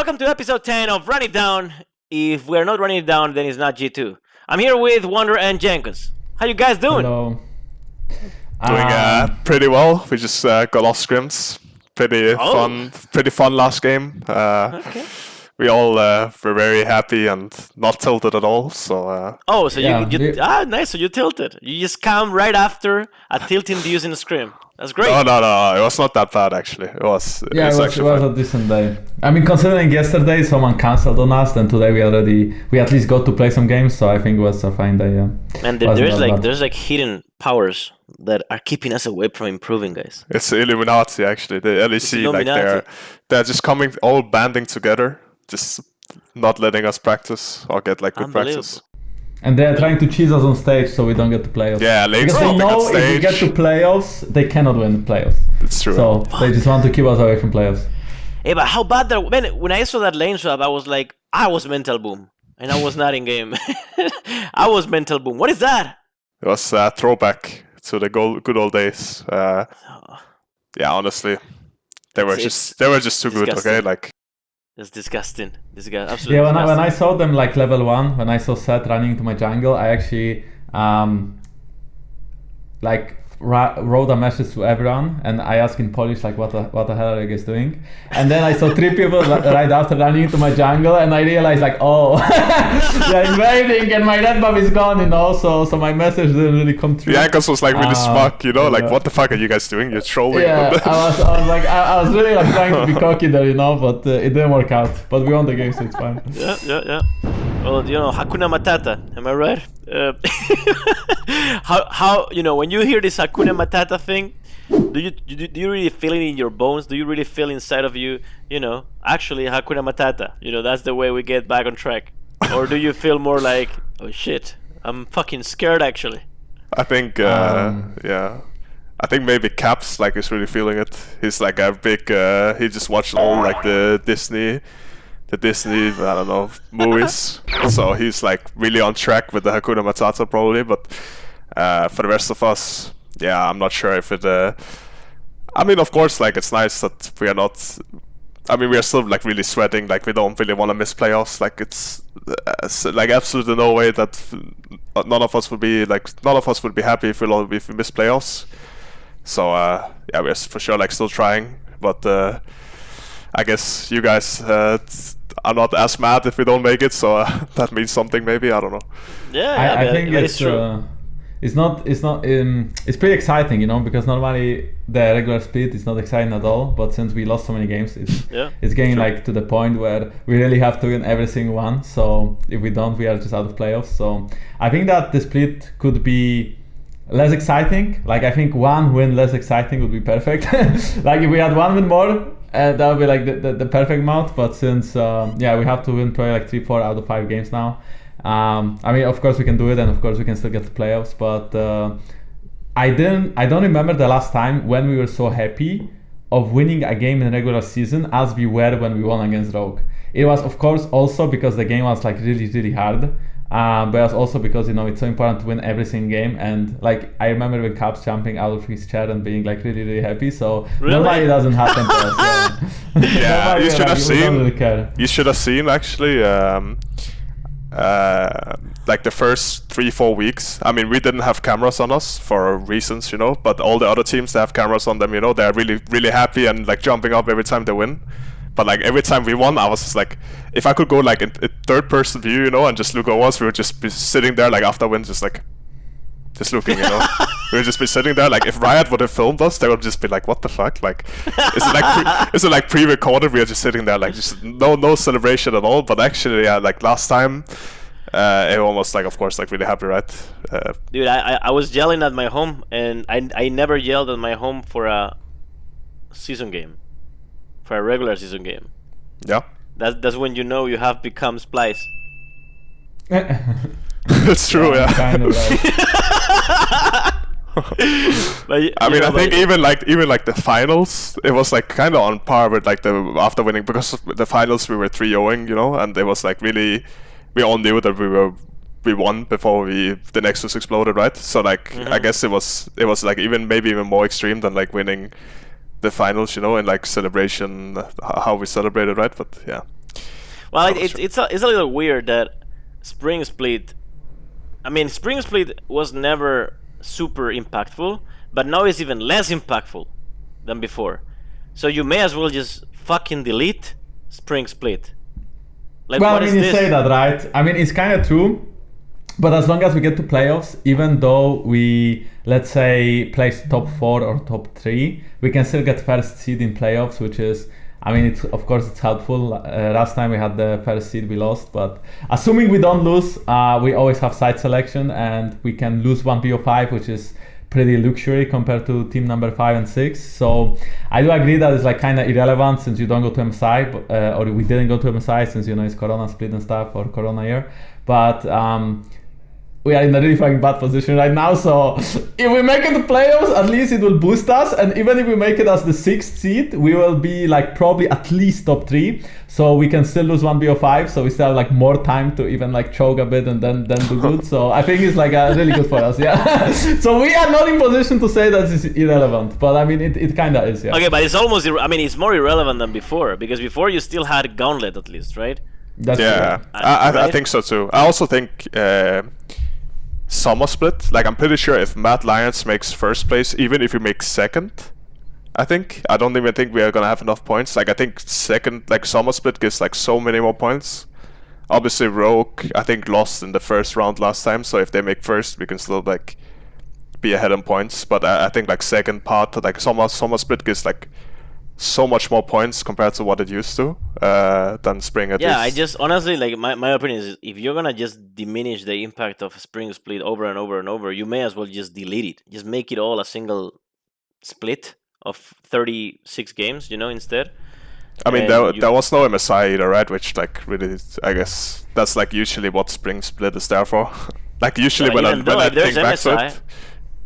Welcome to episode 10 of Run It Down. If we're not running it down, then it's not G2. I'm here with Wunder and Jankos. How you guys doing? Hello. Doing uh, Um, pretty well. We just uh, got off scrims. Pretty Oh. fun. Pretty fun last game. Uh, Okay. We all uh, were very happy and not tilted at all. So uh, Oh, so Yeah, you, you ah nice. So you tilted. You just come right after a tilting views in the scrim. That's great. no, no, no. It was not that bad actually. It was. yeah, it it's was, it was a decent day. I mean, considering yesterday someone cancelled on us, then today we already we at least got to play some games, so I think it was a fine day. Yeah. and there, there's like bad. there's like hidden powers that are keeping us away from improving, guys. It's Illuminati actually. The LEC like they're they're just coming all banding together, just not letting us practice or get like good practice. And they are trying to cheese us on stage so we don't get to playoffs. Yeah, Lake's Because they know if we get to playoffs, they cannot win the playoffs. It's true. So they just want to keep us away from playoffs. Hey, but how bad that? Man, when I saw that lane swap, I was like, I was mental boom, and I was not in game. I was mental boom. What is that? It was a throwback to the good old days. Uh, yeah, honestly, they were It's- just they were just too good. Okay, like That's disgusting. Disgusting. Absolutely. Yeah, when I, when I saw them like level one, when I saw Seth running into my jungle, I actually um like ra- wrote a message to everyone and I asked in Polish like what the what the hell are you guys doing? And then I saw three people right after running into my jungle and I realized like oh they're invading and my red buff is gone, you know. So so my message didn't really come through. Biancas was like really Uh, smug, you know, like yeah. what the fuck are you guys doing? You're trolling. Yeah, I was, I was like, I, I was really like trying to be cocky there, you know, but uh, it didn't work out. But we won the game, so it's fine. Yeah, yeah, yeah. Well, you know, Hakuna Matata. Am I right? Uh, how, how, you know, when you hear this Hakuna Matata thing, do you, do you do you really feel it in your bones? Do you really feel inside of you? You know, actually Hakuna Matata. You know, that's the way we get back on track. Or do you feel more like, oh shit, I'm fucking scared actually? I think, uh, Um, yeah. I think maybe Caps like is really feeling it. He's like a big. Uh, he just watched all like the Disney, the Disney I don't know movies. so he's like really on track with the Hakuna Matata probably. But uh, for the rest of us, yeah, I'm not sure if it. Uh, I mean, of course, like it's nice that we are not. I mean, we are still like really sweating. Like we don't really want to miss playoffs. Like it's, uh, it's like absolutely no way that none of us would be like none of us would be happy if we lo- if we miss playoffs. So uh, yeah, we're for sure like still trying, but uh, I guess you guys uh, t- are not as mad if we don't make it. So uh, that means something maybe. I don't know. Yeah, yeah I, I think that it's true. uh, it's not it's not um, it's pretty exciting, you know, because normally the regular split is not exciting at all. But since we lost so many games, it's Yeah, it's getting true. like to the point where we really have to win every single one. So if we don't, we are just out of playoffs. So I think that the split could be less exciting. Like I think one win less exciting would be perfect. like if we had one win more, uh, that would be like the, the, the perfect amount. But since um, yeah, we have to win probably like three, four out of five games now. Um, I mean, of course we can do it, and of course we can still get the playoffs. But uh, I didn't. I don't remember the last time when we were so happy of winning a game in regular season as we were when we won against Rogue. It was of course also because the game was like really really hard. Um, but also because you know it's so important to win every single game and like I remember when Caps jumping out of his chair and being like really really happy. So Really? normally it doesn't happen to us. Yeah, Yeah, you should like, have seen- really care. You should have seen actually. Um, uh, like the first three four weeks. I mean, we didn't have cameras on us for reasons, you know. But all the other teams they have cameras on them, you know. They're really really happy and like jumping up every time they win. But like every time we won, I was just like, if I could go like in, in third person view, you know, and just look at us, we would just be sitting there like after win, just like, just looking, you know. we would just be sitting there like if Riot would have filmed us, they would just be like, what the fuck? Like, is it like pre- is it like pre-recorded? We are just sitting there like just no no celebration at all. But actually, yeah, like last time, uh, it was almost like of course like really happy, right? Uh, Dude, I, I I was yelling at my home, and I I never yelled at my home for a season game, for a regular season game. yeah, That's that's when you know you have become Splice. That's true. Yeah. kind of right. But, y- I you mean, know, I think but- even like even like the finals, it was like kind of on par with like the after winning because the finals we were 3-0ing, you know, and it was like really we all knew that we were we won before we the Nexus exploded, right? So like I Mhm. guess it was it was like even maybe even more extreme than like winning the finals, you know, and like celebration how we celebrated, right? But yeah. Well, it, it's sure. it's a, it's a little weird that Spring Split. I mean, Spring Split was never super impactful, but now it's even less impactful than before. So you may as well just fucking delete Spring Split. Like, well, what I is mean, you this? say that, right? I mean, it's kind of true. But as long as we get to playoffs, even though we, let's say, place top four or top three, we can still get first seed in playoffs, which is, I mean, it's of course it's helpful. Uh, last time we had the first seed, we lost. But assuming we don't lose, uh, we always have side selection, and we can lose one PO5, which is pretty luxury compared to team number five and six. So I do agree that it's like kind of irrelevant since you don't go to MSI, uh, or we didn't go to MSI since you know it's Corona split and stuff or Corona year. But um, we are in a really fucking bad position right now. So if we make it to playoffs, at least it will boost us. And even if we make it as the sixth seed, we will be like probably at least top three. So we can still lose one BO5. So we still have like more time to even like choke a bit and then then do good. So I think it's like uh, really good for us. Yeah. so we are not in position to say that it's irrelevant, but I mean it, it kind of is. Yeah. Okay, but it's almost. Irre- I mean, it's more irrelevant than before because before you still had Gauntlet at least, right? That's Yeah, true. I, I, I think so too. I also think uh, summer split. Like I'm pretty sure if MAD Lions makes first place, even if he makes second, I think I don't even think we are gonna have enough points. Like I think second, like summer split gives like so many more points. Obviously, Rogue I think lost in the first round last time, so if they make first, we can still like be ahead in points. But I, I think like second part, like summer summer split gives like so much more points compared to what it used to uh, than spring at Yeah, I just honestly like my, my opinion is if you're gonna just diminish the impact of Spring Split over and over and over, you may as well just delete it. Just make it all a single split of 36 games, you know, instead. I mean, there, you- there was no MSI either, right? Which, like, really, I guess that's like usually what Spring Split is there for. like, usually Yeah, when I, when I think back to it,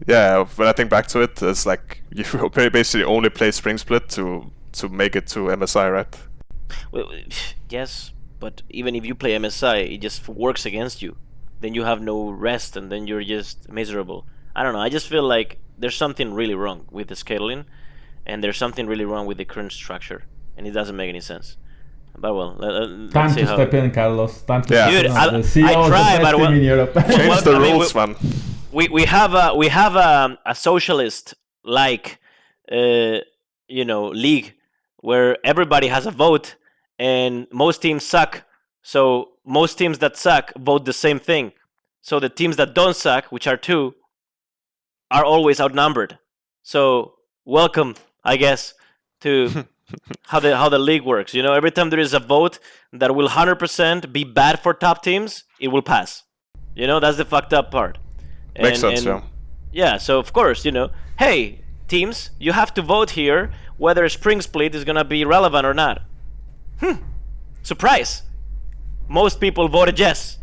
yeah, when I think back to it, it's like you basically only play Spring Split to to make it to MSI, right? Well, yes, but even if you play MSI, it just works against you. Then you have no rest, and then you're just miserable. I don't know. I just feel like there's something really wrong with the scheduling, and there's something really wrong with the current structure, and it doesn't make any sense. But well, let, let- Time see to how. step in, Carlos. Time to Yeah. step Dude, in. I- the CEO I of the try, best but team what- in Europe. Change Well, the I mean, rules, we- man. We we have a we have a a socialist like uh, you know league where everybody has a vote and most teams suck. So most teams that suck vote the same thing. So the teams that don't suck which are two are always outnumbered. So welcome i guess to how the how the league works. You know every time there is a vote that will 100% be bad for top teams it will pass. You know that's the fucked up part Makes And- sense, and- yeah. yeah, so of course, you know, hey, teams, you have to vote here whether Spring Split is gonna be relevant or not. Hmm. Surprise! Most people voted yes.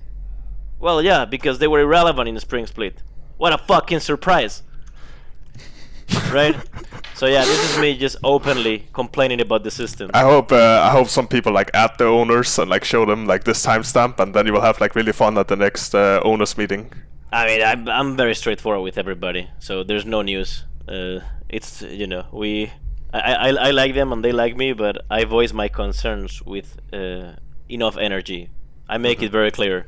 Well, yeah, because they were irrelevant in the Spring Split. What a fucking surprise! right? So yeah, this is me just openly complaining about the system. I hope uh, I hope some people like add the owners and like show them like this timestamp, and then you will have like really fun at the next uh, owners meeting. I mean, I'm, I'm very straightforward with everybody, so there's no news. Uh, it's you know we, I, I I like them and they like me, but I voice my concerns with uh, enough energy. I make it very clear.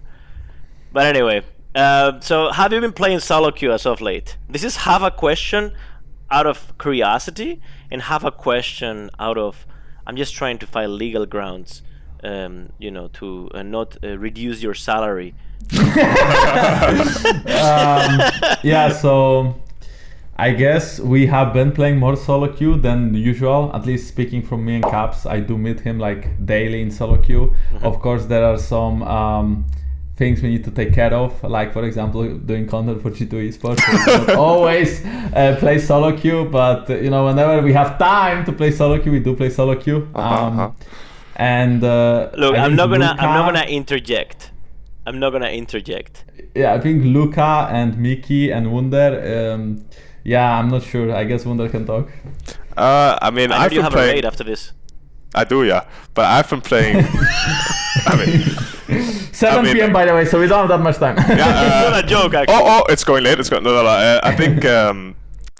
But anyway, uh, so have you been playing solo queue as of late? This is half a question out of curiosity and half a question out of I'm just trying to find legal grounds, um, you know, to uh, not uh, reduce your salary um, yeah, so I guess we have been playing more solo queue than usual. At least speaking from me and Caps, I do meet him like daily in solo queue. Of course, there are some um, things we need to take care of, like for example, doing content for G2 Esports. So always uh, play solo queue, but you know, whenever we have time to play solo queue, we do play solo queue. Uh-huh, Um, uh-huh. And uh, Look, I I'm not gonna. I'm not gonna interject. I'm not gonna interject. yeah, I think Luca and Miki and Wunder. Um, yeah, I'm not sure. I guess Wunder can talk. Uh, I mean, I I've heard you been have a raid after this. I do, yeah, but I've been playing. I mean, 7 I mean- p.m. by the way, so we don't have that much time. Yeah, uh, it's not a joke, actually. oh, oh, it's going late. It's going. No, no, no. Uh, I think um,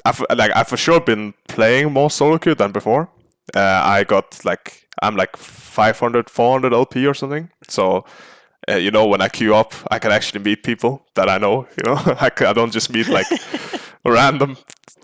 I've like I've for sure been playing more solo queue than before. uh, I got like I'm like 500, 400 LP or something. So. Uh, you know, when I queue up, I can actually meet people that I know. You know, I, c- I don't just meet like random,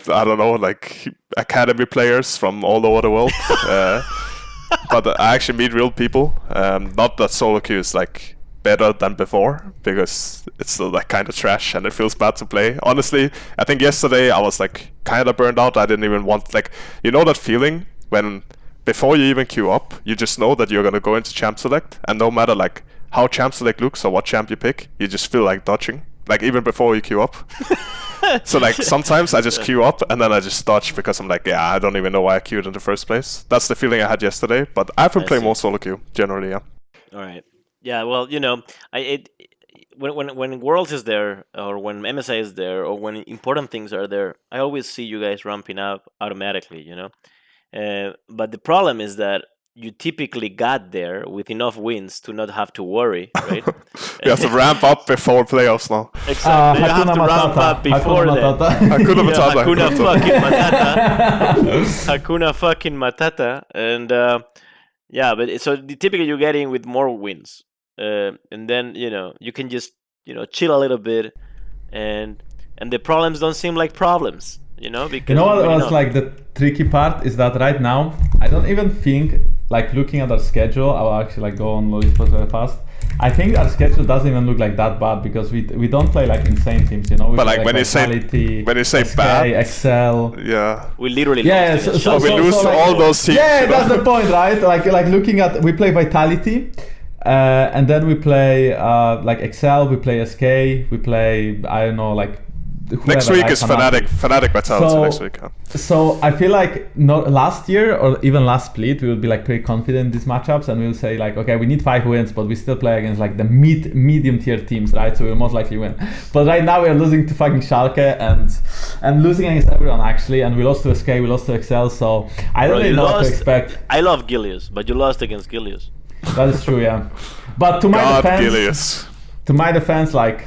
I don't know, like academy players from all over the world. Uh, but I actually meet real people. Um, not that solo queue is like better than before because it's still like kind of trash and it feels bad to play. Honestly, I think yesterday I was like kind of burned out. I didn't even want like you know that feeling when before you even queue up, you just know that you're gonna go into champ select, and no matter like how champ select looks or what champ you pick, you just feel like dodging. Like even before you queue up. so like sometimes I just queue up and then I just dodge because I'm like, yeah, I don't even know why I queued in the first place. That's the feeling I had yesterday. But I've been I playing see. more solo queue generally. Yeah. All right. Yeah. Well, you know, I it when when when Worlds is there or when MSI is there or when important things are there, I always see you guys ramping up automatically. You know, uh, but the problem is that you typically got there with enough wins to not have to worry, right? You have to ramp up before playoffs now. exactly. you have Hakuna to ramp Matata. up before Hakuna then. Matata. Hakuna Yeah, Matata. Hakuna Hakuna fucking Matata. Hakuna fucking Matata. And uh, yeah, but so typically you're getting with more wins. Uh, and then, you know, you can just, you know, chill a little bit and and the problems don't seem like problems, you know, because You know what was enough. like the tricky part is that right now I don't even think like looking at our schedule. I will actually like go on Louis very fast. I think our schedule doesn't even look like that bad because we we don't play like insane teams, you know. We But, play, like, when you say- Vitality, when you say SK, bad- Excel. Yeah. we literally Yeah, lost so, against so, we lose so, to like- all those teams. Yeah, that's the point, right? Like like looking at we play Vitality, uh, and then we play uh, like Excel, we play SK, we play I don't know like. Next week like is Fnatic. Fnatic Vitality So- next week. Yeah. So I feel like not last year or even last split we will be like pretty confident in these matchups and we'll say like okay we need five wins but we still play against like the mid medium tier teams right so we'll most likely win. But right now we are losing to fucking Schalke and and losing against everyone actually and we lost to SK we lost to Excel so I don't Bro, really you know what to expect. I love Gilius, but you lost against Gilius. That is true yeah. But to my God, defense, Gilius. to my defense like.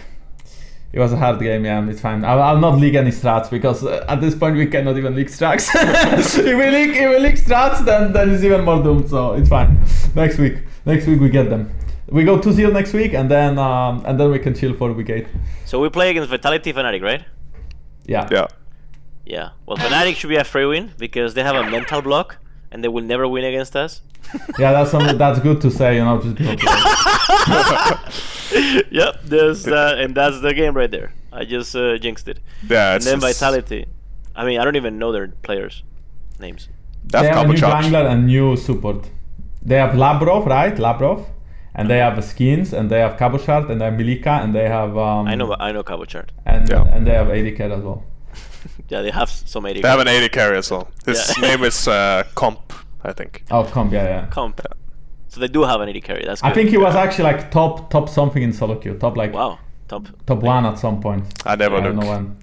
It was a hard game, yeah. It's fine. I'll, I'll not leak any strats because uh, at this point we cannot even leak strats. if we leak, if we leak strats, then then it's even more doomed. So it's fine. Next week, next week we get them. We go 2-0 next week, and then um, and then we can chill for week eight. So we play against Vitality Fnatic, right? Yeah. Yeah. Yeah. Well, Fnatic should be a free win because they have a mental block and they will never win against us. Yeah, that's something that's good to say. You know, just yep, there's uh, and that's the game right there. I just uh, jinxed it. Yeah. And then just- Vitality. I mean, I don't even know their players' names. They they have have a couple new charge. jungler and new support. They have Labrov, right? Labrov, and they have skins, and they have Cabochard, and they have Milica, and they have. Um, I know, I know Cabochard. And Yeah. and they have AD carry as well. Yeah, they have s- some 80. They have an 80 carry as well. His Yeah. name is uh, Comp, I think. Oh, comp, yeah, yeah. comp. So they do have an 80 carry. That's good. I think he was actually like top top something in solo queue, top like Wow, top. top one at some point. I never I don't look. know when.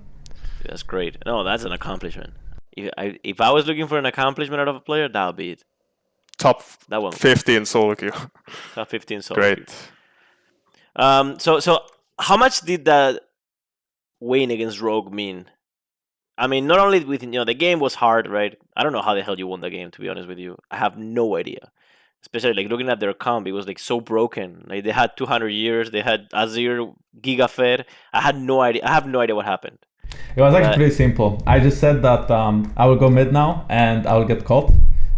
That's great. No, that's an accomplishment. If I if I was looking for an accomplishment out of a player, that would be it. Top That one. 50 in solo queue. Top 15 solo Great. queue. Um. So so how much did that win against Rogue mean? I mean, not only with you know the game was hard, right? I don't know how the hell you won the game. To be honest with you, I have no idea. Especially like looking at their comp, it was like so broken. Like they had 200 years, they had Azir, Gigafed. I had no idea. I have no idea what happened. It was actually pretty simple. I just said that um, I will go mid now and I will get caught.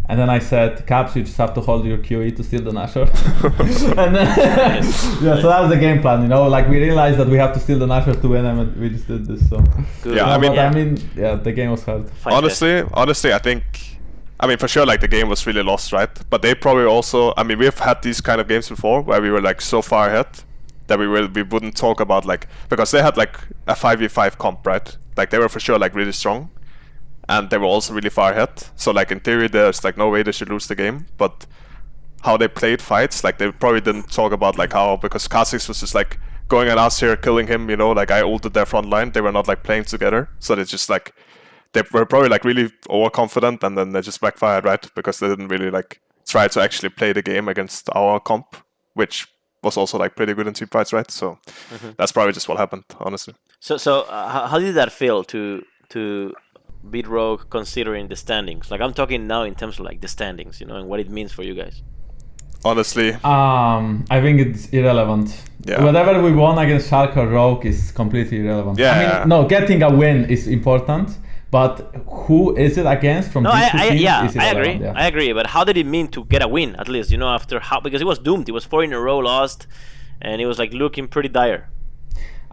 And then I said, Caps, you just have to hold your QE to steal the Nashor. and then, yeah, so that was the game plan, you know. Like we realized that we have to steal the Nashor to win, and we just did this. So, Good. Yeah, I mean- but I mean, yeah, the game was hard. Fight honestly, honestly, I think, I mean, for sure, like the game was really lost, right? But they probably also, I mean, we've had these kind of games before where we were like so far ahead that we will we wouldn't talk about like because they had like a five v five comp, right? Like they were for sure like really strong, and they were also really far ahead. So like in theory, there's like no way they should lose the game, but how they played fights, like they probably didn't talk about like how because Kha'Zix was just like going at us here, killing him, you know, like I ulted their front line. They were not like playing together, so they just like they were probably like really overconfident, and then they just backfired, right? Because they didn't really like try to actually play the game against our comp, which was also like pretty good in team fights, right? So that's probably just what happened, honestly. So so uh, how, how did that feel to to beat Rogue considering the standings? Like I'm talking now in terms of like the standings, you know, and what it means for you guys. Honestly, Um, I think it's irrelevant. Yeah. Whatever we won against Schalke or Rogue is completely irrelevant. Yeah. I mean, no, getting a win is important, but who is it against from No, these I, two I teams yeah, is I agree. irrelevant, I agree. But how did it mean to get a win at least? You know, after how because it was doomed. It was four in a row lost, and it was like looking pretty dire.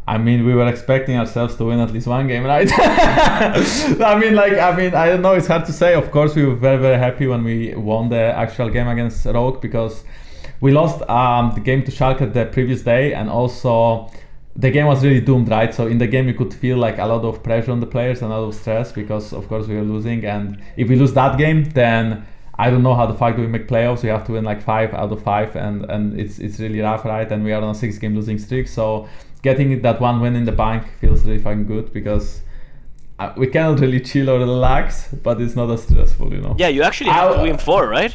I mean, we were expecting ourselves to win at least one game, right? I mean, like, I mean, I don't know. It's hard to say. Of course, we were very, very happy when we won the actual game against Rogue because we lost um, the game to Schalke the previous day, and also the game was really doomed, right? So in the game, you could feel like a lot of pressure on the players and a lot of stress because, of course, we were losing. And if we lose that game, then I don't know how the fuck do we make playoffs. We have to win like five out of five, and and it's it's really rough, right? And we are on a six game losing streak, so getting that one win in the bank feels really fucking good because. uh, We cannot really chill or relax, but it's not as stressful, you know. Yeah, you actually have to I- win four, right?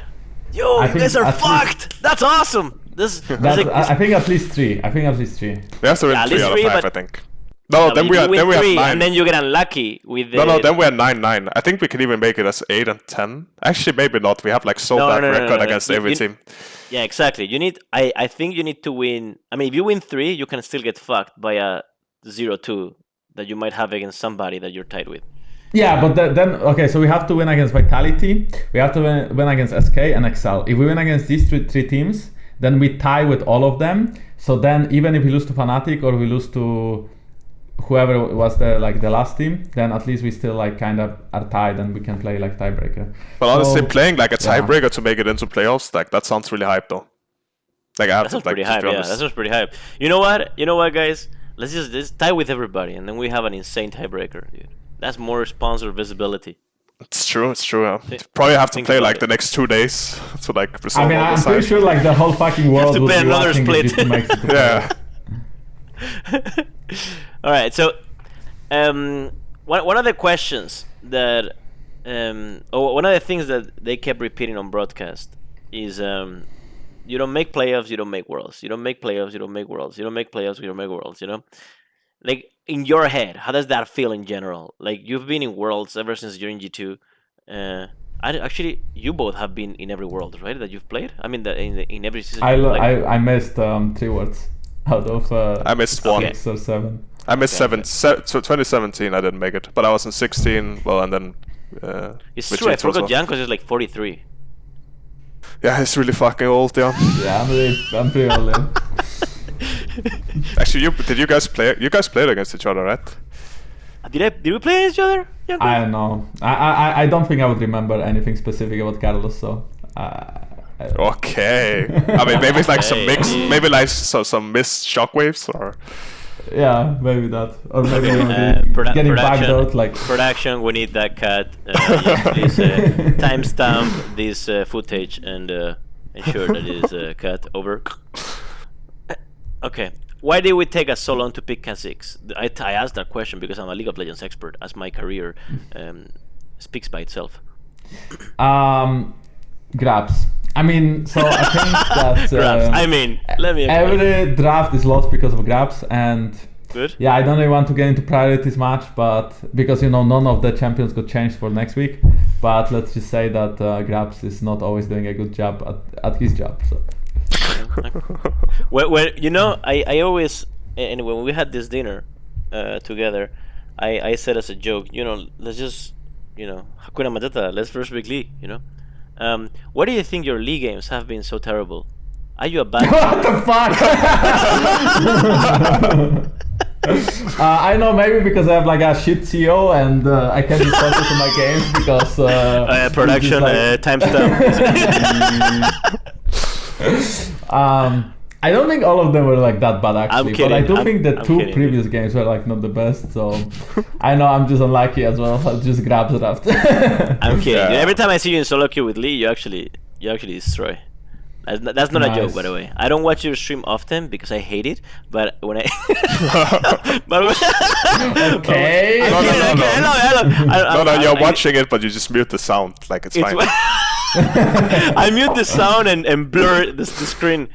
Yo, I you guys are at least- fucked. That's awesome. This, this That's, like, I, I think at least three. I think at least three. we have to win Yeah, at three least out of three, five, but- I think. No, no, then we are win then we have three, nine. and then you get unlucky with the. no, no, then we are nine nine. I think we can even make it as eight and ten. Actually, maybe not. We have like so No, bad no, no, no, record no, against you- every you- team. Yeah, exactly. You need. I I think you need to win. I mean, if you win three, you can still get fucked by a zero-two that you might have against somebody that you're tied with. Yeah, but th- then okay, so we have to win against Vitality. We have to win, win against SK and Excel. If we win against these three, three teams, then we tie with all of them. So then, even if we lose to Fnatic or we lose to whoever was the like the last team, then at least we still like kind of are tied and we can play like tiebreaker. But honestly, So- playing like a yeah. tiebreaker to make it into playoffs, like that sounds really hype though. Like I have That to sounds like pretty hype. Yeah, that sounds pretty hype. You know what? You know what, guys? Let's just let's tie with everybody, and then we have an insane tiebreaker, dude. That's more sponsor visibility. It's true. It's true. Yeah. Probably have to play like it. the next two days to like resolve I mean, I'm pretty sure like the whole fucking world to play be another watching split. if G2 makes it Yeah. All right. So, um, one one of the questions that, um, or one of the things that they kept repeating on broadcast is, um, you don't make playoffs, you don't make worlds. You don't make playoffs, you don't make worlds. You don't make playoffs, you don't make worlds. You know, like in your head, how does that feel in general? Like you've been in worlds ever since you're in G two. Uh, I, actually, you both have been in every world, right? That you've played. I mean, the, in the, in every season. I, lo- I I missed um, three words out of uh, I missed one. Okay. six or seven. I missed seven. Se- so 2017, I didn't make it, but I was in 16. Well, and then. Uh, It's with true. I G2 as forgot well. Jankos is like forty three. Yeah, he's really fucking old, yeah. Yeah, I'm really, I'm pretty old. in. Actually, you did you guys play? You guys played against each other, right? Did I? Did we play against each other? Jankos? I don't know. I, I I don't think I would remember anything specific about Carlos. So. Uh, I- Okay. I mean, maybe it's like some mix, maybe like so, some missed shockwaves, or Yeah, maybe that, or maybe Okay, uh, produ- getting backed production, out like. production. We need that cut. Uh, yes, please uh, timestamp this uh, footage and uh, ensure that it is uh, cut over. Okay. Why did we take us so long to pick Kha'Zix? I, I asked that question because I'm a League of Legends expert, as my career um, speaks by itself. Um, GrabbZ. I mean, so I think that GrabbZ. um, I mean, let me. explain. every draft is lost because of GrabbZ, and Good. yeah, I don't really want to get into priorities much, but because you know none of the champions got changed for next week. But let's just say that uh, GrabbZ is not always doing a good job at, at his job. So. Well, well, you know, I, I always and when we had this dinner uh, together, I, I said as a joke, you know, let's just you know Hakuna Matata, let's first big league, you know. Um, why do you think your league games have been so terrible? Are you a bad? what the fuck? uh, I know maybe because I have like a shit CEO and uh, I can't be focused on my games because uh, uh, production like- uh, timestamp. Um, I don't think all of them were like that bad actually, but I do I'm- think the I'm two kidding. previous games were like not the best. So I know I'm just unlucky as well. I just grabs it after. I'm kidding. Yeah. Every time I see you in solo queue with Lee, you actually you actually destroy. That's not, that's not a joke, by the way. I don't watch your stream often because I hate it. But when I, but when, Okay. I'm No, no, kidding, no, I'm no. kidding. Hello, hello. I, no, I'm- no, I'm- you're I- watching it, but you just mute the sound. Like it's, It's fine. I mute the sound and, and blur the, the screen.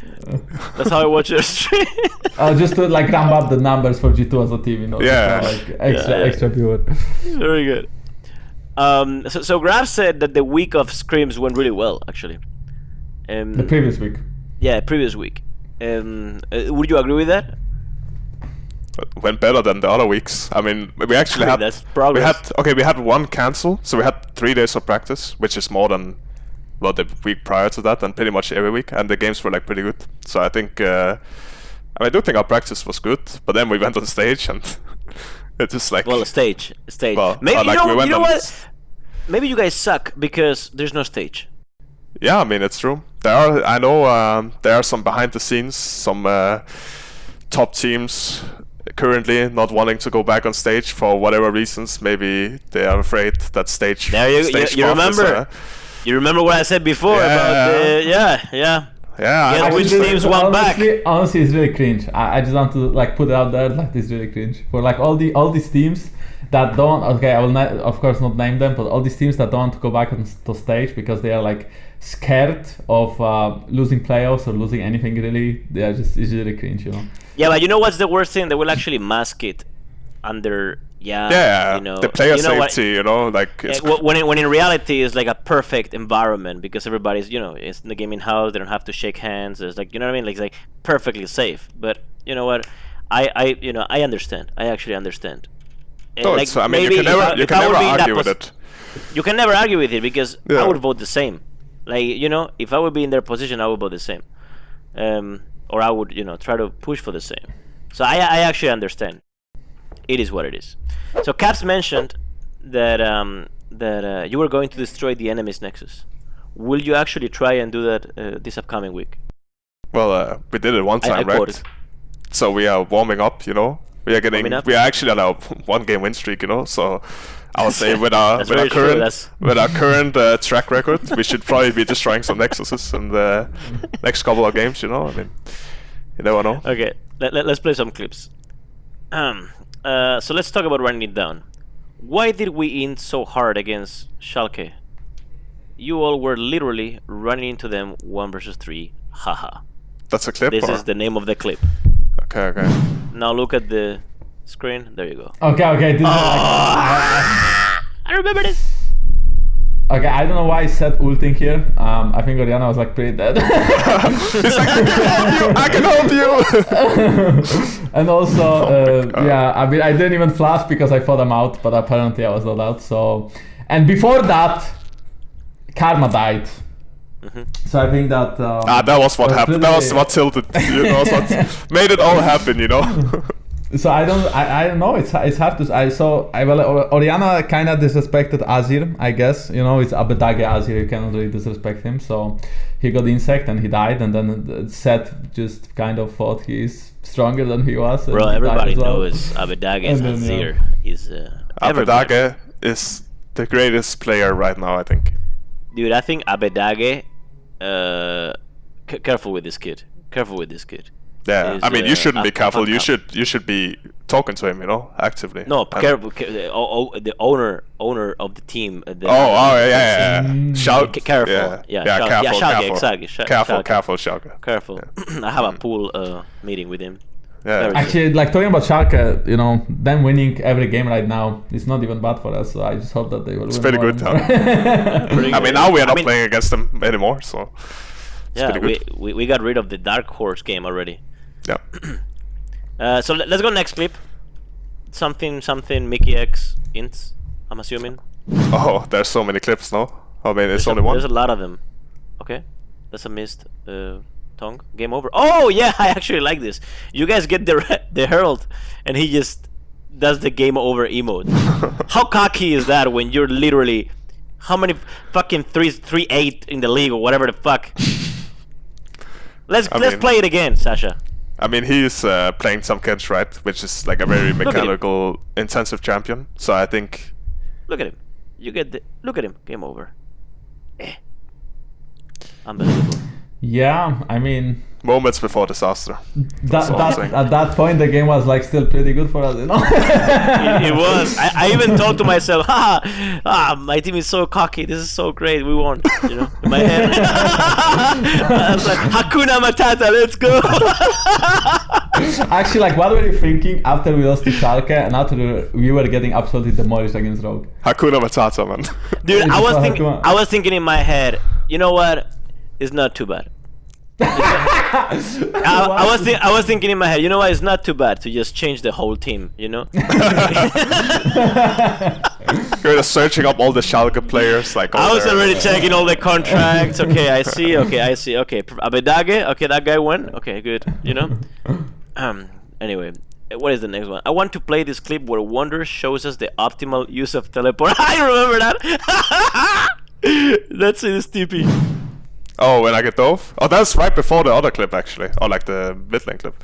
That's how I watch your stream. uh, just to like ramp up the numbers for G2 as a team, you know. Yeah. so, like extra Yeah, yeah. extra viewer. Very good. Um, so, so Graf said that the week of screams went really well, actually. Um, The previous week. yeah, previous week. Um, uh, would you agree with that? went better than the other weeks. I mean, we actually I mean, had that's we had okay, we had one cancel, so we had three days of practice, which is more than well the week prior to that, and pretty much every week, and the games were like pretty good. So I think uh, I, mean, I do think our practice was good, but then we went on stage and it's just like Well, stage, stage. Well, Maybe uh, like you we know, went you know what? s- Maybe you guys suck because there's no stage. Yeah, I mean it's true. There are I know um, there are some behind the scenes, some uh, top teams currently not wanting to go back on stage for whatever reasons. Maybe they are afraid that stage. There you- you- stage you is, remember. uh, You remember what I said before Yeah. about the yeah, yeah. yeah, Yeah, which it's- teams want back? honestly, honestly, it's really cringe. I, I just want to like put it out there. Like this is really cringe for like all the all these teams that don't. Okay, I will not, of course not name them, but all these teams that don't want to go back on to stage because they are like scared of uh, losing playoffs or losing anything really. They are just it's really cringe, you know. Yeah, but you know what's the worst thing? They will actually mask it under yeah. yeah, you know the player you know what- safety, you know, like it's Yeah, wh- when in, when in reality it's like a perfect environment because everybody's you know it's in the gaming house they don't have to shake hands It's like you know what I mean? Like it's like perfectly safe. But you know what? I I you know I understand. I actually understand. And, no, like, it's, I mean, you can never I- you can never be in that argue with it. you can never argue with it because I would vote the same. Like you know if I would be in their position I would vote the same. Um or I would you know try to push for the same. So I I actually understand it is what it is. So Caps mentioned that um, that uh, you were going to destroy the enemy's nexus. Will you actually try and do that uh, this upcoming week? Well, uh, we did it one time, I- I right? quoted. So we are warming up, you know. We are getting we are actually on a one game win streak, you know. So I would say with our with our current with our current uh, track record, we should probably be destroying some nexuses in the next couple of games, you know. I mean, you never know. Okay, let, let, us play some clips. Um, uh, so let's talk about running it down. Why did we in so hard against Schalke? You all were literally running into them one versus three. Haha. That's a clip. This or? is the name of the clip. Okay, okay. Now look at the screen. There you go. Okay, okay. This is Ah! I remember this. Okay, I don't know why I said ulting here. Um, I think Orianna was like pretty dead. He's like, I can help you. I can help you. and also, Oh uh, yeah, I mean, I didn't even flash because I thought I'm out, but apparently I was not out. So, and before that, Karma died. Mm-hmm. So I think that. Um, ah, that was what happened. That was what tilted. You know, what made it all happen. You know. So I don't, I, I don't know. It's it's hard to. I saw. I well, Or- Orianna kind of disrespected Azir. I guess you know it's Abbedagge Azir. You cannot really disrespect him. So he got insect and he died. And then Seth just kind of thought he's stronger than he was. and Bro, he everybody well. knows Abbedagge is And then, yeah. Azir. He's uh, everybody. Abbedagge is the greatest player right now. I think. Dude, I think Abbedagge. Uh, c- careful with this kid. Careful with this kid. Yeah, is, I mean, uh, you shouldn't be careful. You should you should be talking to him, you know, actively. No, And- careful. ca- the- oh, oh, the owner, owner of the team. uh, The, Oh, oh, yeah, yeah, yeah. Mm. Shout, C- careful. Yeah, Yeah, yeah, Schalke- careful, yeah, Schalke, careful, exactly, Sch- careful, Schalke. careful, Schalke. Careful. I have a pool uh, meeting with him. Yeah, Actually, like talking about Schalke, you know, them winning every game right now is not even bad for us. So I just hope that they will. It's win pretty good, and more. Pretty I mean, now we are I not mean- playing against them anymore, so Yeah, pretty we, we, we got rid of the dark horse game already. Yeah. Uh, so let, let's go next clip. Something, something, Mikyx ints. I'm assuming. Oh, there's so many clips now. I mean, it's There's a- only one. There's a lot of them. Okay, that's a missed uh, tongue. Game over. Oh yeah, I actually like this. You guys get the re- the herald, and he just does the game over emote. how cocky is that when you're literally how many fucking three three eight in the league or whatever the fuck? Let's I let's mean- play it again, Sasha. I mean, he's uh, playing some kids, right? Which is like a very mechanical, intensive champion. So I think Look at him. You get the look at him. Game over. Eh. Unbelievable. Yeah, I mean, moments before disaster. That, that, at that point, the game was like still pretty good for us, you know. it, it was. I, I even thought to myself, ha, ah, my team is so cocky. This is so great. We won. You know, in my head. I was like, Hakuna Matata, let's go. Actually, like, what were you thinking after we lost to Schalke and after we were getting absolutely demolished against Rogue? Hakuna Matata, man. Dude, I was Hakuna. thinking. I was thinking in my head. You know what? It's not too bad. I, I was thi- I was thinking in my head. You know what? It's not too bad to just change the whole team. You know. You're just searching up all the Schalke players, like. I was their- already checking all the contracts. Okay, I see. Okay, I see. Okay, Pr- Abbedagge. Okay, that guy won. Okay, good. You know. Um. Anyway, uh, what is the next one? I want to play this clip where Wunder shows us the optimal use of teleport. I remember that. That's in Stippy. Oh, when I get dove? Oh, that's right before the other clip, actually. Or like the mid lane clip.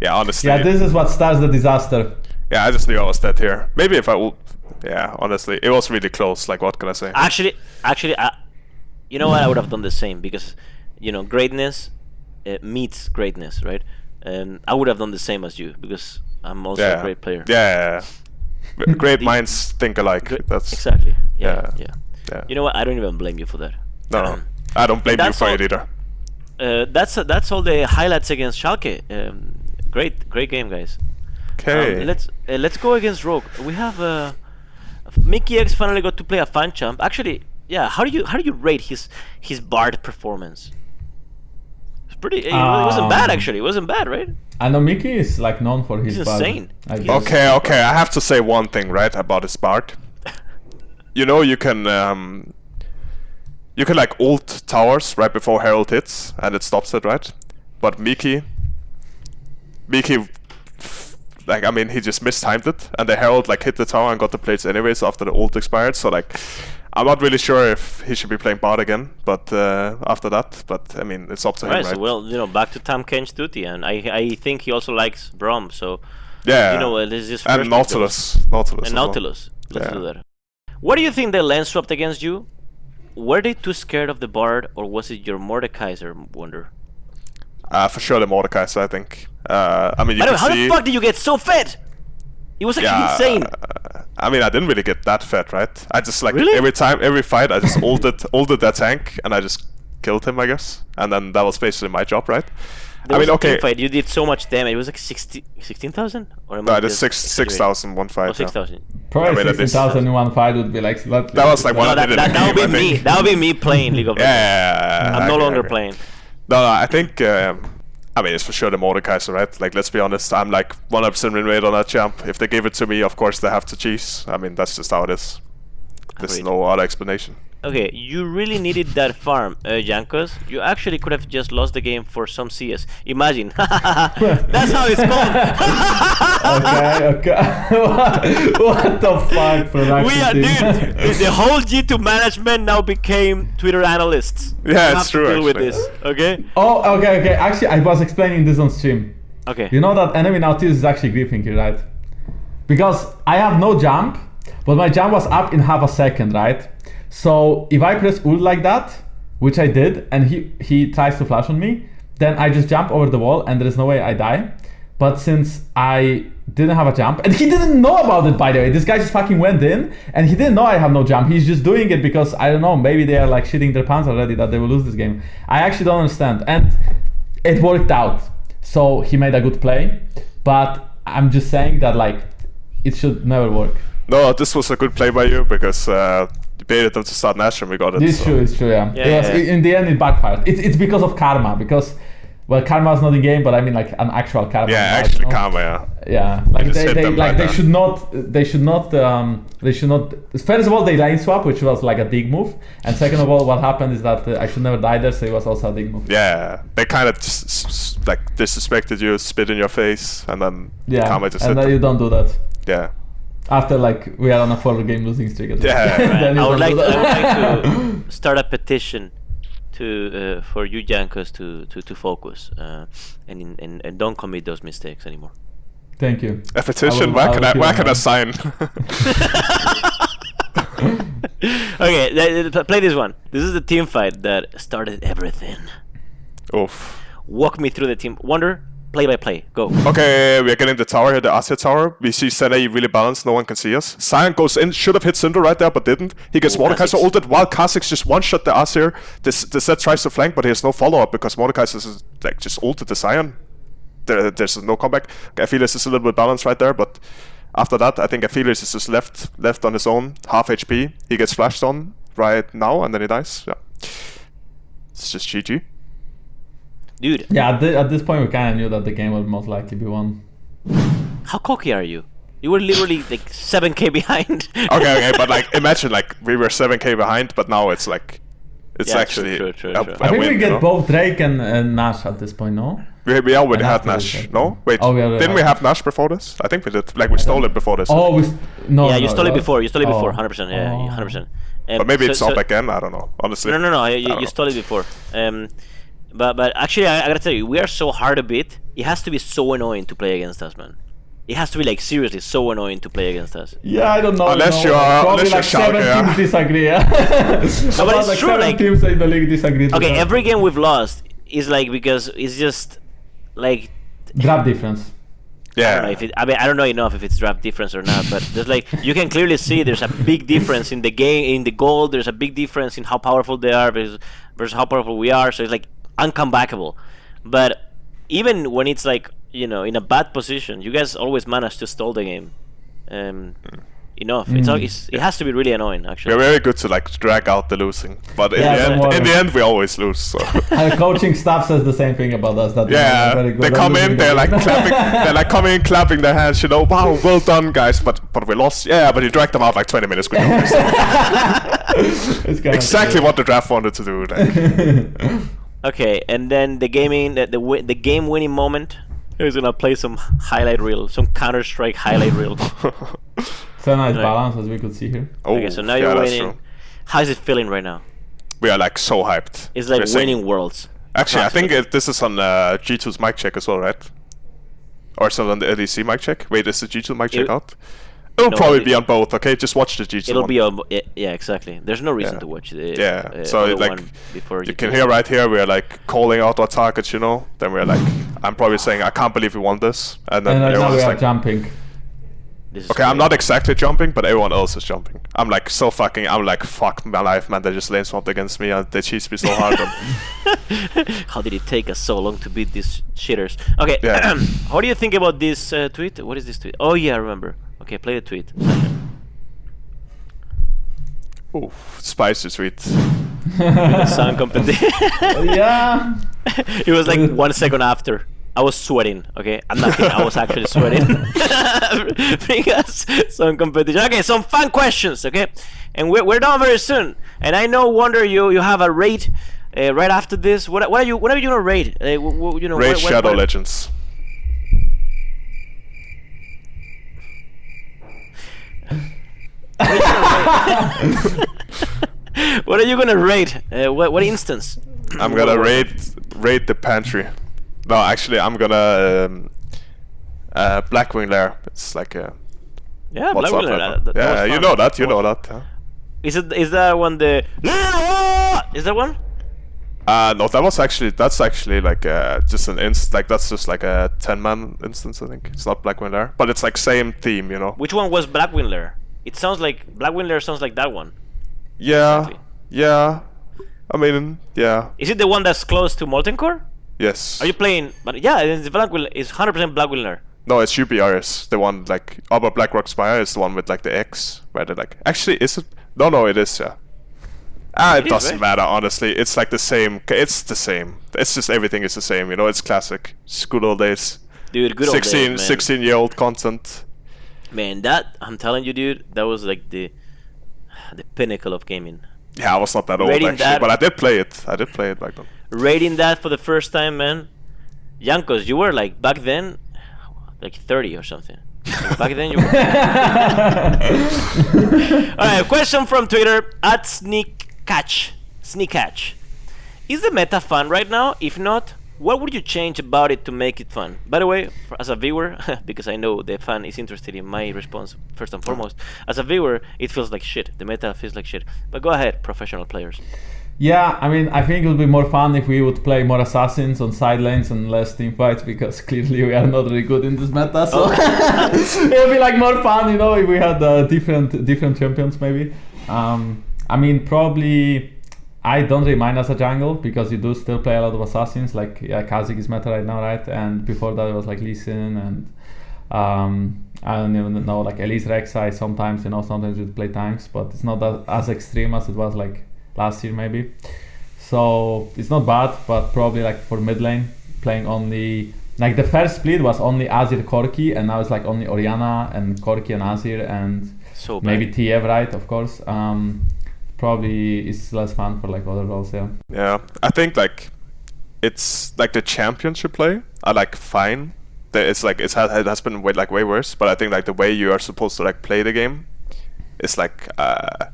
Yeah, honestly. yeah, this is what starts the disaster. Yeah, I just knew I was dead here. Maybe if I will. Yeah, honestly, it was really close. Like, what can I say? Actually, actually, I, you know what? I would have done the same because, you know, greatness uh, meets greatness, right? And I would have done the same as you because I'm also yeah. a great player. Yeah. yeah, yeah. Great minds think alike. Gre- That's exactly. Yeah, yeah. yeah. Yeah. You know what? I don't even blame you for that. no, no. I don't blame you that's for all- it either. Uh, that's that's all the highlights against Schalke. Um, great, great game, guys. Okay. Um, let's uh, let's go against Rogue. We have uh, Mikyx finally got to play a fan champ. Actually, yeah. How do you how do you rate his his Bard performance? It's pretty. It wasn't bad Um, actually. It wasn't bad, right? I know Mickey is like known for his He's bad- insane. I Okay, okay. I have to say one thing, right, about his Bard. You know, you can um, you can like ult towers right before Herald hits, and it stops it, right? But Miki, Miki, like I mean, he just mistimed it, and the Herald like hit the tower and got the plates anyways after the ult expired. So like, I'm not really sure if he should be playing Bard again, but uh, after that, but I mean, it's up to him, Right. right? So well, you know, back to Tahm Kench duty, and I I think he also likes Braum. So yeah. you know, uh, this is and Nautilus, Nautilus, and as well. Nautilus. Let's Yeah. do that. What do you think they lane swapped against you? Were they too scared of the Bard, or was it your Mordekaiser Wunder? Uh, for sure, the Mordekaiser, I think. Uh, I mean, you By the way, how see. the fuck did you get so fed? It was actually yeah, insane. uh, I mean, I didn't really get that fat, right? I just like Really? every time, every fight, I just ulted, ulted that tank, and I just killed him, I guess. And then that was basically my job, right? There I mean, okay. team fight. You did so much damage. It was like 60 16,000? Or am No, I I did just six six exaggerating? thousand one fight. Oh, yeah. 6,000. Probably I mean, at this- 16,000 in one fight would be like slightly. That was like one No, that, that, the that would be me. That would be me playing League of Legends. Yeah, I'm no agree, longer agree. playing. No, no, I think. Um, I mean, it's for sure the Mordekaiser, right? Like, let's be honest. I'm like 100% win rate on that champ. If they give it to me, of course they have to cheese. I mean, that's just how it is. There's Agreed. no other explanation. Okay, you really needed that farm, uh, Jankos. You actually could have just lost the game for some CS. Imagine. That's how it's called. Okay, okay. what, what the fuck, production we are, team? dude. the whole G2 management now became Twitter analysts. Yeah, you it's true, To deal with this, okay? oh, okay, okay. Actually, I was explaining this on stream. Okay. You know that enemy Nautilus is actually griefing here, right? Because I have no jump, but my jump was up in half a second, right? So if I press ult like that, which I did, and he he tries to flash on me, then I just jump over the wall, and there is no way I die. But since I didn't have a jump, and he didn't know about it, by the way, this guy just fucking went in, and he didn't know I have no jump. He's just doing it because I don't know, maybe they are like shitting their pants already that they will lose this game. I actually don't understand, and it worked out. So he made a good play, but I'm just saying that like it should never work. No, this was a good play by you because uh, you baited them to start Nash and we got it. It's so- true, it's true, yeah. Yeah, It was- yeah, yeah. In the end, it backfired. It's, it's because of karma, because well, karma is not in game, but I mean like an actual karma. Yeah, right, actually, you know? karma, yeah. Yeah, like they, they them like they should not they should not um they should not first of all they line swap which was like a dig move and second of all what happened is that uh, I should never die there so it was also a dig move. Yeah, they kind of just s- s- like disrespected you, spit in your face, and then Yeah, karma just hit and then you don't do that. Yeah. After like we are on a four game losing streak. at. Yeah. Then you I would like, do I would like to start a petition to uh, for you Jankos to, to, to focus uh, and, and and don't commit those mistakes anymore. Thank you. A petition? will- where I can I where can. I sign? okay, th- th- play this one. This is the team fight that started everything. Oof. walk me through the team. Wunder, play by play. Go. Okay, we are getting the tower here, the Asia tower. We see Sene really balanced, no one can see us. Sion goes in, should have hit Cinder right there, but didn't. He gets Ooh, Mordekaiser ulted while Kha'Zix just one-shot the Azir. This the Sett tries to flank, but he has no follow-up because Mordekaiser is like just ulted the Sion. There, there's no comeback. Aphelios is a little bit balanced right there, but after that, I think Aphelios is just left left on his own, half HP. He gets flashed on right now, and then he dies. Yeah, it's just GG. Dude, Yeah, at, thi- at this point, we kind of knew that the game would most likely be won. how cocky are you? You were literally like 7k behind. okay, okay, but like imagine like we were seven k behind, but now it's like it's Yeah, actually true, true, a, true. a I think win, we you get know? both Drake and, and Nash at this point, no? We, we already had Nash. No, wait. Oh, we already didn't we have Nash before this? I think we did. Like we stole it before this. Oh, we st- no. yeah, you no, stole it before. You stole it Oh. before. 100%. Yeah, Oh. 100%. Um, but maybe so- it's so- up again. I don't know. Honestly. No, no, no. You, you, don't you know. stole it before. Um, but but actually, I, I gotta tell you, we are so hard to beat. It has to be so annoying to play against us, man. It has to be like seriously so annoying to play against us. Yeah, I don't know. Unless you you know, are- probably unless like you're seven Schalke, teams disagree. Yeah. About it's like true, seven like- teams in the league disagree. Okay, that. every game we've lost is like because it's just like draft difference. I Yeah. don't know if it, I mean I don't know enough if it's draft difference or not, but there's like you can clearly see there's a big difference in the game in the goal. There's a big difference in how powerful they are versus, versus how powerful we are. So it's like uncomebackable. But even when it's like you know in a bad position, you guys always manage to stall the game. Um, enough. It's, al- Mm. it's it has to be really annoying actually. We're very good to like drag out the losing, but in Yeah, the end, in the end, we always lose. So. Our coaching staff says the same thing about us. That Yeah, good they come in, they're like clapping, they're like coming in, clapping their hands, you know, wow, well done, guys, but but we lost. Yeah, but you dragged them out like 20 minutes quicker. It's kinda exactly what the draft wanted to do. Like. Okay, and then the gaming the the, the game winning moment. He's gonna play some highlight reel, some Counter Strike highlight reel. So nice Right. balance as we could see here. oh, Okay, so now yeah, you're that's winning. true. How's it feeling right now? We are like so hyped. It's like We're saying- winning worlds. Actually, I think it, this is on uh, G2's mic check as well, right? Or is it on the LEC mic check? Wait, is the G2 mic check It- out? It'll No, probably it- be on both. Okay, just watch the G2 It'll one. be on. Yeah, yeah, exactly. There's no reason Yeah. to watch the. Yeah, uh, so it, like before you do can hear right here we're like calling out our targets, you know. Then we're like, I'm probably saying I can't believe we won this, and then And right we everyone's are like, jumping. This is okay, I'm not exactly jumping, but everyone else is jumping. I'm like so fucking, I'm like fuck my life, man. They just lane swapped against me and they cheese me so hard. and- How did it take us so long to beat these shitters? Okay, Yeah. how do you think about this uh, tweet? What is this tweet? Oh yeah, I remember. Okay, play the tweet. Ooh, spicy sweet. the song competition. yeah. it was like one second after. I was sweating. Okay, I'm not kidding. I was actually sweating because some competition. Okay, some fun questions. Okay, and we're, we're done very soon. And I know, Wunder, you you have a rate uh, right after this. What what are you what are you gonna rate? Uh, wh- wh- you know, Raid what- what- Shadow what- Legends. What are you gonna rate? Uh, what what instance? I'm gonna raid raid the pantry. No, actually, I'm gonna um, uh, Blackwing Lair. It's like a Yeah, what's Black up, Widow, right that- that- Yeah, you know that. You know that. huh? Is it is that one the? Is that one? Uh, no, that was actually that's actually like uh, just an inst like that's just like a ten man instance. I think it's not Blackwing Lair, but it's like same theme, you know. Which one was Black Lair? It sounds like Black Lair sounds like that one. Yeah, Exactly. yeah. I mean, yeah, Is it the one that's close to Molten Core? yes. Are you playing? But yeah, it's Black Will. It's 100% Black Lair. No, it's UBRS, the one like Upper Blackrock Spire is the one with like the X, where they like. Actually, is it? No, no, it is. Yeah. Ah, it, It is, doesn't right? matter. Honestly, it's like the same. It's the same. It's just everything is the same. You know, it's classic. It's good old days. Dude, good old days, man. 16 year old content. Man, that I'm telling you, dude, that was like the the pinnacle of gaming. Yeah, I was not that old Rating actually, that- but I did play it. I did play it back then. Rating that for the first time, man. Jankos, you were like back then, like 30 or something. Back then, you were. All right, question from Twitter at Sneak Catch. Sneak Catch. Is the meta fun right now? If not, what would you change about it to make it fun? By the way, for- as a viewer, because I know the fan is interested in my response first and foremost, as a viewer, it feels like shit. The meta feels like shit. But go ahead, professional players. Yeah, I mean, I think it would be more fun if we would play more assassins on side lanes and less team fights because clearly we are not really good in this meta. So it would be like more fun, you know, if we had uh, different different champions maybe. Um, I mean, probably I don't really mind as a jungle because you do still play a lot of assassins. Like yeah, Kha'Zix is meta right now, right? And before that it was like Lee Sin and um, I don't even know like Elise Rek'Sai. Sometimes you know, sometimes we play tanks, but it's not that, as extreme as it was like last year maybe. So it's not bad, but probably like for mid lane playing only like the first split was only Azir Corki and now it's like only Orianna and Corki and Azir and So maybe TF right of course. Um, probably it's less fun for like other roles yeah. Yeah, I think like it's like the championship play are like fine. The- It's like it's had, it has been way like way worse, but I think like the way you are supposed to like play the game is like uh,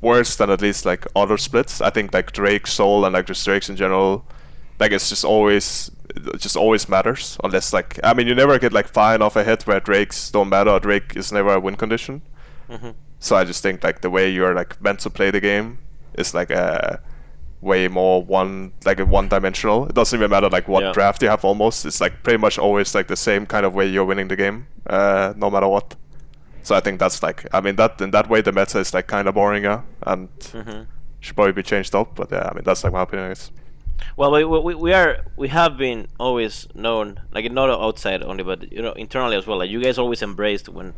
worse than at least like other splits. I think like Drake, Soul, and like just Drakes in general, like it's just always it just always matters unless like I mean you never get like fine off a hit where Drakes don't matter or Drake is never a win condition. Mhm. So I just think like the way you're like meant to play the game is like a way more one like a one dimensional. It doesn't even matter like what Yeah. draft you have almost. It's like pretty much always like the same kind of way you're winning the game, uh, no matter what. So I think that's like I mean that in that way the meta is like kind of boring, yeah, and Mhm. should probably be changed up. But yeah, I mean that's like my opinion. I guess. Well, we, we, we are we have been always known like not outside only, but you know internally as well. Like you guys always embraced when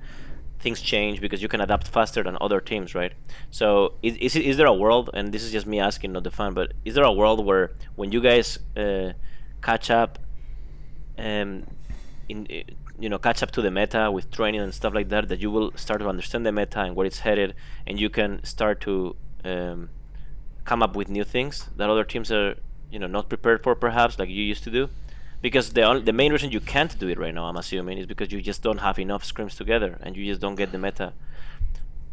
things change because you can adapt faster than other teams, right? So is is, is there a world? And this is just me asking, not the fan, but is there a world where when you guys uh, catch up, um, in uh, you know catch up to the meta with training and stuff like that, that you will start to understand the meta and where it's headed, and you can start to um, come up with new things that other teams are you know not prepared for perhaps like you used to do because the only, the main reason you can't do it right now i'm assuming is because you just don't have enough scrims together and you just don't get the meta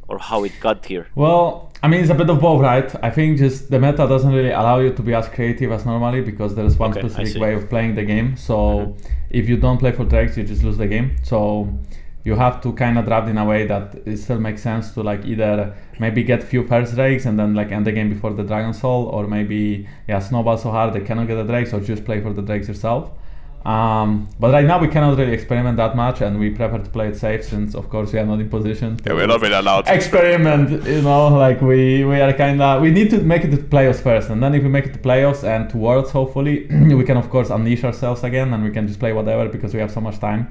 or how it got here Well, I mean, it's a bit of both, right? I think just the meta doesn't really allow you to be as creative as normally because there is one Okay, specific way of playing the game. So Mhm. if you don't play for Drakes, you just lose the game. So you have to kind of draft in a way that it still makes sense to like either maybe get a few first Drakes and then like end the game before the Dragon Soul, or maybe yeah snowball so hard they cannot get the Drakes, or just play for the Drakes yourself. Um, but right now we cannot really experiment that much, and we prefer to play it safe since, of course, we are not in position. Yeah, we're not really allowed. To experiment you know like we we are kind of we need to make it to playoffs first and then if we make it to playoffs and to worlds hopefully we can of course unleash ourselves again and we can just play whatever because we have so much time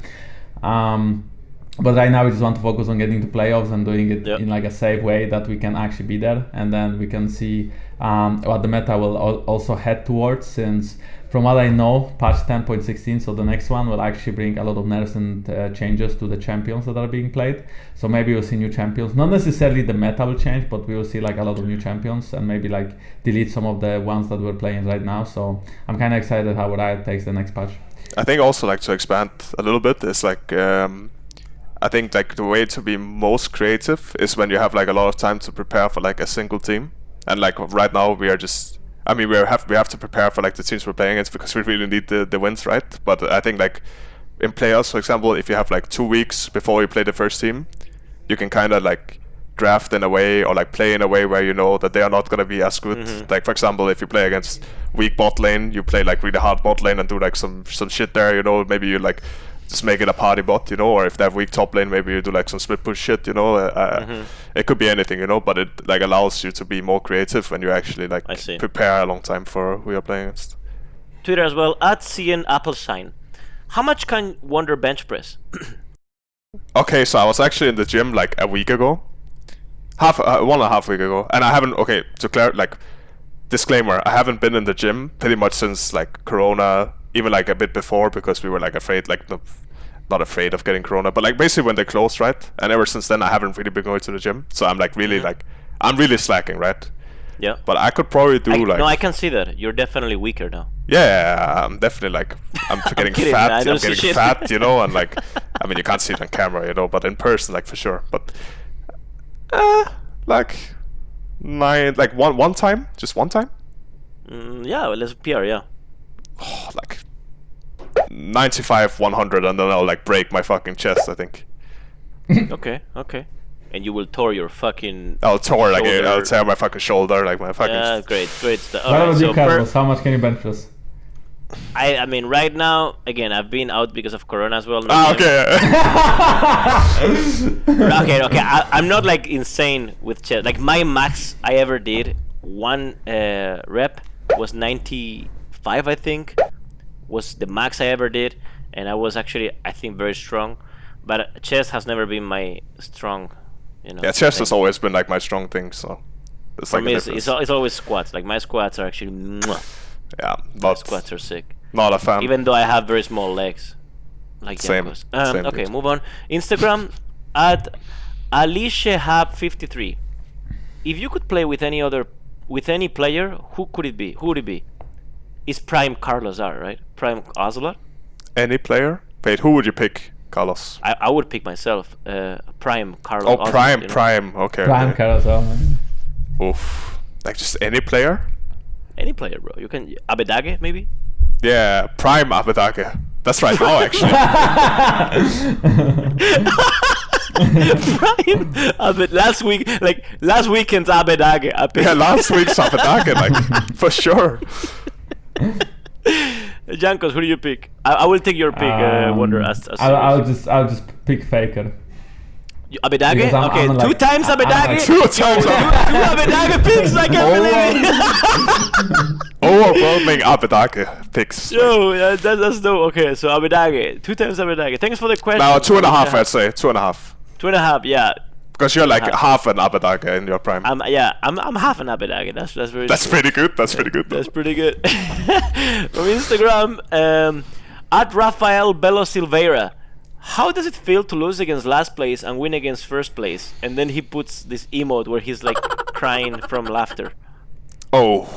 um but right now we just want to focus on getting to playoffs and doing it Yeah. in like a safe way that we can actually be there. And then we can see um, what the meta will al- also head towards since from what I know patch 10.16 so the next one will actually bring a lot of nerfs and uh, changes to the champions that are being played. So maybe we'll see new champions. Not necessarily the meta will change but we will see like a lot of new champions and maybe like delete some of the ones that we're playing right now. So I'm kind of excited how Riot takes the next patch. I think also like to expand a little bit is like um, I think like the way to be most creative is when you have like a lot of time to prepare for like a single team. And like right now we are just I mean we have we have to prepare for like the teams we're playing against because we really need the, the wins, right? But I think like in playoffs, for example, if you have like two weeks before you play the first team, you can kind of like draft in a way or like play in a way where you know that they are not going to be as good. Mhm. Like for example, if you play against weak bot lane, you play like really hard bot lane and do like some some shit there. You know, maybe you like just make it a party bot. You know, or if they have weak top lane, maybe you do like some split push shit. You know, uh, Mhm. it could be anything. You know, but it like allows you to be more creative when you actually like prepare a long time for who you're playing against. twitter as well at cn apple sign how much can Wunder bench press Okay, so I was actually in the gym like a week ago, half uh, one and a half week ago, and I haven't. Okay, to clear like disclaimer, I haven't been in the gym pretty much since like Corona, even like a bit before because we were like afraid, like no, not afraid of getting Corona, but like basically when they closed, right? And ever since then, I haven't really been going to the gym, so I'm like really Mhm. like I'm really slacking, right? yeah But I could probably do I, like no i can see that you're definitely weaker now yeah, I'm definitely like I'm getting kidding, fat. I'm getting shit. fat, you know, and like I mean you can't see it on camera, you know, but in person, like for sure. But uh, like nine, like one one time, just one time, mm, yeah let's pr yeah oh, like 95, 100, and then I'll like break my fucking chest. I think. okay okay and you will tear your fucking. I'll tear like a, I'll tear my fucking shoulder, like my fucking. Yeah, great, great stuff. What Alright, so per- How much can you bench press? I, I mean, right now, again, I've been out because of Corona as well. Ah, okay. okay, okay. I, I'm not like insane with chest. Like my max I ever did one uh, rep was 95, I think, was the max I ever did, and I was actually I think very strong. But chess has never been my strong. You know. yeah, chest thing. has always been like my strong thing, so. It's For like me, it's, it's, it's always squats. Like my squats are actually, yeah, my squats are sick. not a fan. Even though I have very small legs, like Same, Um, same, okay, dude. move on. Instagram at alishahab53. If you could play with any other, with any player, who could it be? Who would it be? Is Prime Carlos R, right? Prime Ocelote? Any player? Wait, who would you pick, Carlos? I, I would pick myself. Uh, Prime Carlos. Oh, Ocelote, Prime, you know? Prime. Okay. Prime okay. Carlos. oh, man. Oof. Like just any player? Any player, bro. You can Abbedagge maybe. Yeah, Prime Abbedagge. That's right now, actually. Prime Abed. Last week, like last weekend's Abbedagge. I picked. yeah, last week's Abbedagge, like for sure. Jankos, who do you pick? I, I will take your pick, uh, Wunder. Um, As, as I'll, I'll serious. just I'll just pick Faker. You- Abbedagge? because I'm- okay, I'm two like- times I'm Abbedagge. like- Two times two, Abbedagge. two Abbedagge picks. I can't believe it. Overwhelming Abbedagge picks. Yo, uh, that, that's dope. Okay, so Abbedagge, two times Abbedagge. Thanks for the question. Now two and a half, Yeah. I'd say. Two and a half. Two and a half. Yeah. Because you're like Half. half an Abbedagge in your prime. I'm yeah. I'm I'm half an Abbedagge. That's that's very. That's true. pretty good. That's pretty good. That's pretty good. From Instagram, um, at Rafael Belo Silveira. How does it feel to lose against last place and win against first place? And then he puts this emote where he's like crying from laughter. Oh,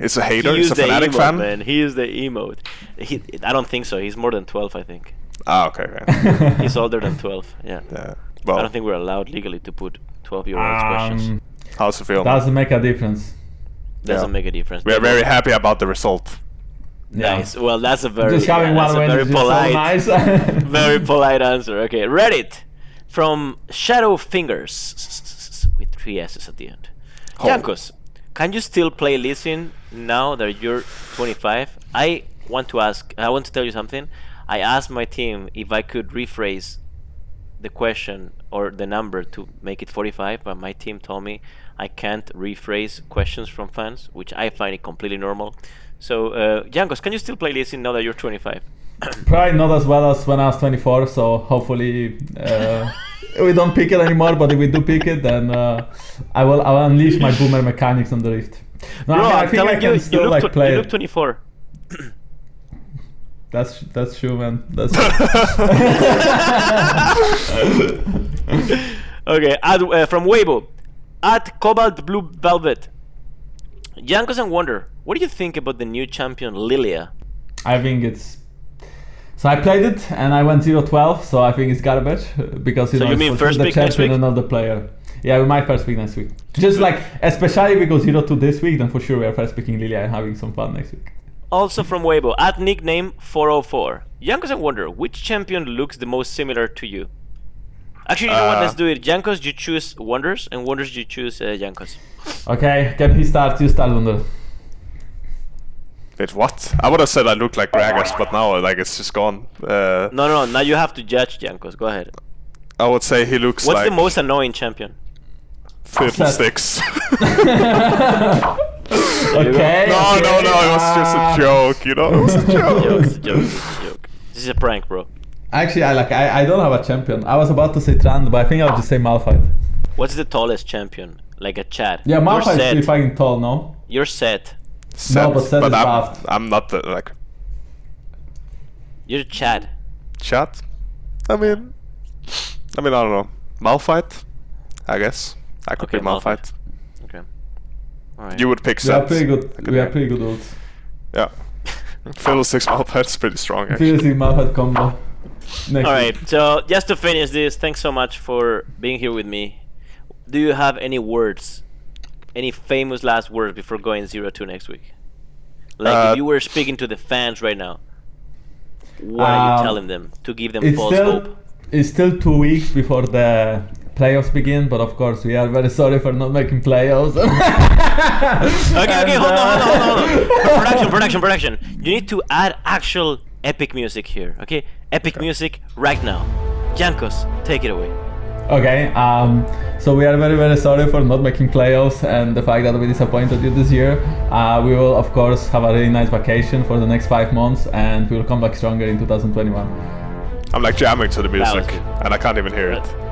it's a hater. He It's a the fanatic emote, fan. man. He used the emote. He, I don't think so. He's more than 12, I think. Ah, okay. okay. He's older than 12. Yeah. yeah. I don't think we're allowed legally to put 12 year olds questions. Um, how's it feel? doesn't make a difference. Doesn't yeah. make a difference. We are very happy about the result. Yeah. Nice. Well, that's a very, Just having yeah, one that's a very polite. so nice. Very polite answer. Okay, Reddit from Shadow Fingers with three S's at the end. Jankos, can you still play Lee Sin now that you're 25? I want to ask. I want to tell you something. I asked my team if I could rephrase the question or the number to make it 45, but my team told me I can't rephrase questions from fans, which I find it completely normal. So, uh, Jankos, can you still play Lee Sin now that you're 25? Probably not as well as when I was 24, so hopefully uh, we don't pick it anymore. But if we do pick it, then uh, I will I will unleash my boomer mechanics on the Rift. No, Bro, I, mean, I I'm think I can you, still you look, like tw- play. you look 24. That's that's true, man. That's true. okay, at, uh, from Weibo, at Cobalt Blue Velvet. Jankos and Wunder, what do you think about the new champion Lilia? I think it's. So I played it and I went 0-12, so I think it's garbage because you So know you it's mean for first the champion week? and not the player. Yeah, we might first pick next week. Just like especially if we go 0-2 this week, then for sure we are first picking Lilia and having some fun next week. Also from Weibo, at nickname 404. Jankos and Wunder, which champion looks the most similar to you? Actually, you know what? Uh, Let's do it. Jankos, you choose Wunders, and Wunders, you choose uh, Jankos. Okay, can he start? You start, Wunder. Wait, what? I would have said I look like Gragas, but now like it's just gone. Uh, No, no, now you have to judge Jankos. Go ahead. I would say he looks What's like the most annoying champion? fiddlesticks. Okay. no, okay, no, no, it was just a ah. joke, you know? It was a Joke, joke. it's a joke, it's a joke. This is a prank, bro. Actually, I like. I, I don't have a champion. I was about to say Trand, but I think I'll just say Malphite. What's the tallest champion? Like a Chad. Yeah, You're Malphite's set. pretty fucking tall, no? You're set. Sett, but Sett is I'm, buffed. I'm not the, like You're Chad. Chad. I mean, I mean, I don't know. Malphite, I guess. I could Okay, pick Malphite. Okay. Alright. You would pick We are pretty good. could We are pick- pretty good ults. Yeah. Fiddlesticks Malphite's pretty strong, actually. Seriously, Malphite combo. Next All week. So just to finish this, thanks so much for being here with me. Do you have any words, any famous last words before going zero zero two next week? Like Uh, if you were speaking to the fans right now, what are you Um, telling them to give them false still hope? it's still two weeks before the playoffs begin. But of course, we are very sorry for not making playoffs. Okay, okay, hold on, hold on, hold on, hold on. production, production, production. You need to add actual epic music here, okay? Epic music right now. Jankos, take it away. Okay, um, so we are very very sorry for not making playoffs and the fact that we disappointed you this year. Uh, we will of course have a really nice vacation for the next five months and we will come back stronger in 2021. I'm like jamming to the music, and I can't even hear it.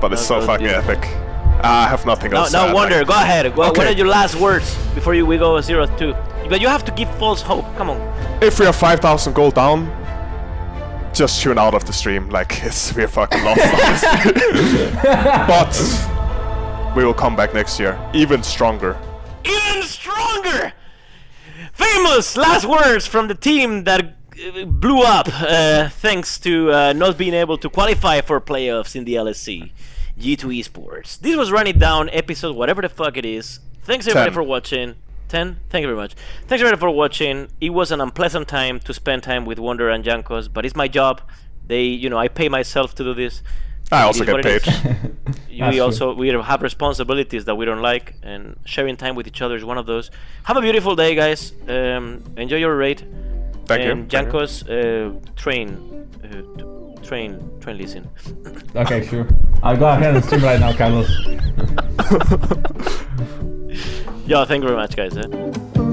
But it's so fucking beautiful. epic. Ah, I have nothing No, else. to no Wunder. like- Go ahead. Go, What are your last words before you we go zero two? But you have to give false hope. Come on. If we are 5,000 gold down, just tune out of the stream. Like it's we're fucking lost. but we will come back next year, even stronger. Even stronger. Famous last words from the team that blew up uh, thanks to uh, not being able to qualify for playoffs in the LEC. G2 Esports. This was Run It Down episode, whatever the fuck it is. Thanks everybody 10. for watching. 10? Thank you very much. Thanks everybody for watching. It was an unpleasant time to spend time with Wunder and Jankos, but it's my job. They, you know, I pay myself to do this. I also get paid. we also we have responsibilities that we don't like, and sharing time with each other is one of those. Have a beautiful day, guys. Um, enjoy your raid. Thank you. and you. Jankos, uh, train, uh, train, train. Listen. Okay, sure. I'll go ahead and stream right now, Carlos. Yeah, thank you very much, guys. eh.